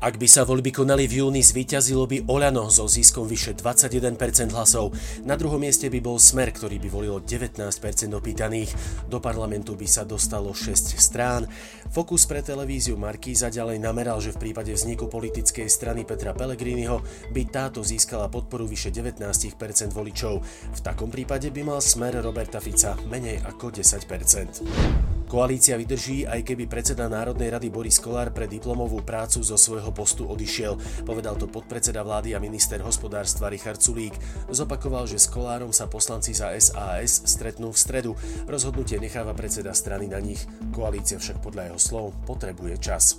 Ak by sa voľby konali v júni, zvíťazilo by Oľano so ziskom vyše 21% hlasov. Na druhom mieste by bol Smer, ktorý by volilo 19% opýtaných. Do parlamentu by sa dostalo 6 strán. Fokus pre televíziu Markíza ďalej nameral, že v prípade vzniku politickej strany Petra Pellegriniho by táto získala podporu vyše 19% voličov. V takom prípade by mal Smer Roberta Fica menej ako 10%. Koalícia vydrží, aj keby predseda Národnej rady Boris Kolár pre diplomovú prácu zo svojho postu odišiel. Povedal to podpredseda vlády a minister hospodárstva Richard Sulík. Zopakoval, že s Kolárom sa poslanci za SAS stretnú v stredu. Rozhodnutie necháva predseda strany na nich. Koalícia však podľa jeho slov potrebuje čas.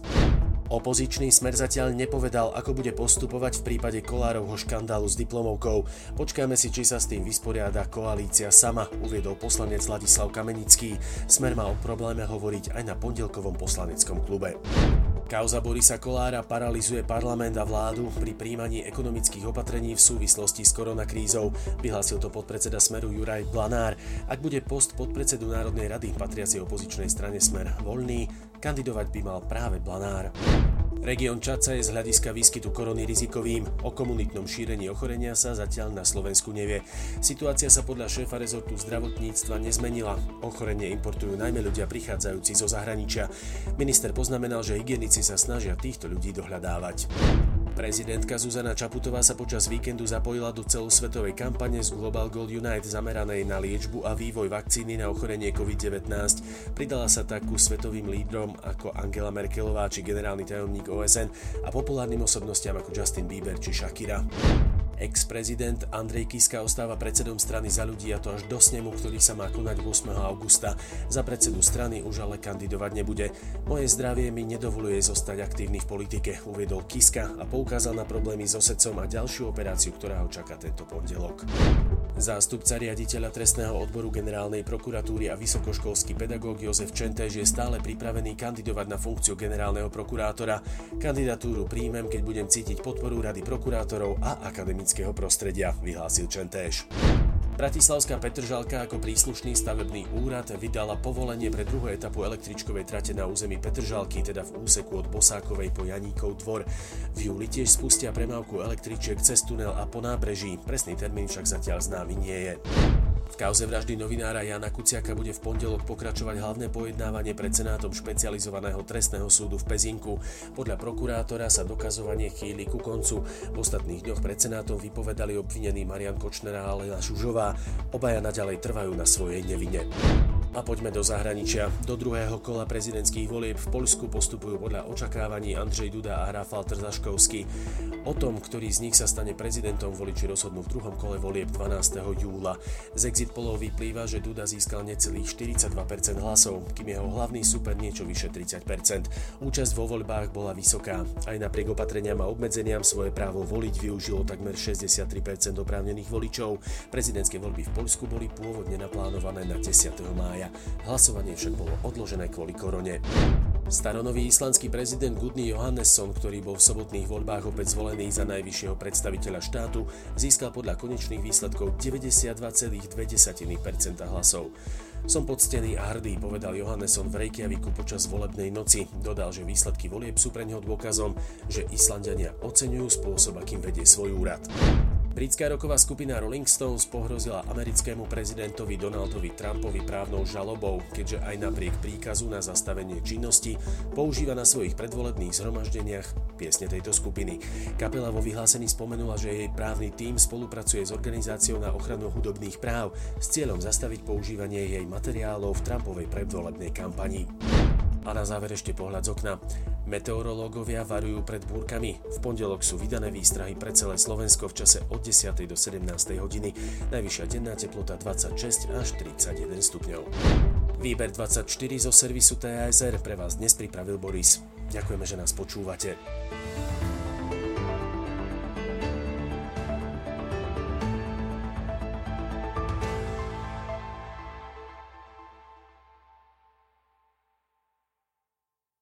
Opozičný smer zatiaľ nepovedal, ako bude postupovať v prípade Kolárovho škandálu s diplomovkou. Počkajme si, či sa s tým vysporiada koalícia sama, uviedol poslanec Ladislav Kamenický. Smer má o probléme hovoriť aj na pondelkovom poslaneckom klube. Kauza Borisa Kolára paralizuje parlament a vládu pri príjmaní ekonomických opatrení v súvislosti s koronakrízou. Vyhlásil to podpredseda Smeru Juraj Blanár. Ak bude post podpredsedu Národnej rady patriacej opozičnej strane Smer voľný, kandidovať by mal práve Blanár. Región Čaca je z hľadiska výskytu korony rizikovým. O komunitnom šírení ochorenia sa zatiaľ na Slovensku nevie. Situácia sa podľa šéfa rezortu zdravotníctva nezmenila. Ochorenie importujú najmä ľudia prichádzajúci zo zahraničia. Minister poznamenal, že hygienici sa snažia týchto ľudí dohľadávať. Prezidentka Zuzana Čaputová sa počas víkendu zapojila do celosvetovej kampane z Global Gold Unite zameranej na liečbu a vývoj vakcíny na ochorenie COVID-19. Pridala sa tak ku svetovým lídrom ako Angela Merkelová či generálny tajomník OSN a populárnym osobnostiam ako Justin Bieber či Shakira. Ex-prezident Andrej Kiska ostáva predsedom strany za ľudí a to až do snemu, ktorý sa má konať 8. augusta. Za predsedu strany už ale kandidovať nebude. Moje zdravie mi nedovoluje zostať aktívny v politike, uviedol Kiska a poukázal na problémy s osecom a ďalšiu operáciu, ktorá ho čaká tento pondelok. Zástupca riaditeľa trestného odboru generálnej prokuratúry a vysokoškolský pedagóg Jozef Čentež je stále pripravený kandidovať na funkciu generálneho prokurátora. Kandidatúru príjmem, keď budem cítiť podporu Rady prokurátorov a akademického prostredia, vyhlásil Čentéš. Bratislavská Petržalka ako príslušný stavebný úrad vydala povolenie pre druhú etapu električkovej trate na území Petržalky, teda v úseku od Bosákovej po Janíkov dvor. V júli tiež spustia premávku električiek cez tunel a po nábreží. Presný termín však zatiaľ známy nie je. V kauze vraždy novinára Jana Kuciaka bude v pondelok pokračovať hlavné pojednávanie pred Senátom špecializovaného trestného súdu v Pezinku. Podľa prokurátora sa dokazovanie chýli ku koncu. V ostatných dňoch pred Senátom vypovedali obvinení Marian Kočner a Alena Žužová. Obaja naďalej trvajú na svojej nevine. A poďme do zahraničia. Do druhého kola prezidentských volieb v Poľsku postupujú podľa očakávaní Andrzej Duda a Rafal Trzaškovský. O tom, ktorý z nich sa stane prezidentom, voliči rozhodnú v druhom kole volieb 12. júla. Z exit polov vyplýva, že Duda získal necelých 42% hlasov, kým jeho hlavný super niečo vyše 30%. Účasť vo voľbách bola vysoká. Aj napriek opatreniam a obmedzeniam svoje právo voliť využilo takmer 63% oprávnených voličov. Prezidentské voľby v Poľsku boli pôvodne naplánované na 10. mája mája. Hlasovanie však bolo odložené kvôli korone. Staronový islandský prezident Gudny Johannesson, ktorý bol v sobotných voľbách opäť zvolený za najvyššieho predstaviteľa štátu, získal podľa konečných výsledkov 92,2% hlasov. Som poctený a hrdý, povedal Johannesson v Reykjaviku počas volebnej noci. Dodal, že výsledky volieb sú pre neho dôkazom, že Islandiania oceňujú spôsob, akým vedie svoj úrad. Britská roková skupina Rolling Stones pohrozila americkému prezidentovi Donaldovi Trumpovi právnou žalobou, keďže aj napriek príkazu na zastavenie činnosti používa na svojich predvolebných zhromaždeniach piesne tejto skupiny. Kapela vo vyhlásení spomenula, že jej právny tím spolupracuje s organizáciou na ochranu hudobných práv s cieľom zastaviť používanie jej materiálov v Trumpovej predvolebnej kampanii. A na záver ešte pohľad z okna. Meteorológovia varujú pred búrkami. V pondelok sú vydané výstrahy pre celé Slovensko v čase od 10. do 17. hodiny. Najvyššia denná teplota 26 až 31 stupňov. Výber 24 zo servisu TASR pre vás dnes pripravil Boris. Ďakujeme, že nás počúvate.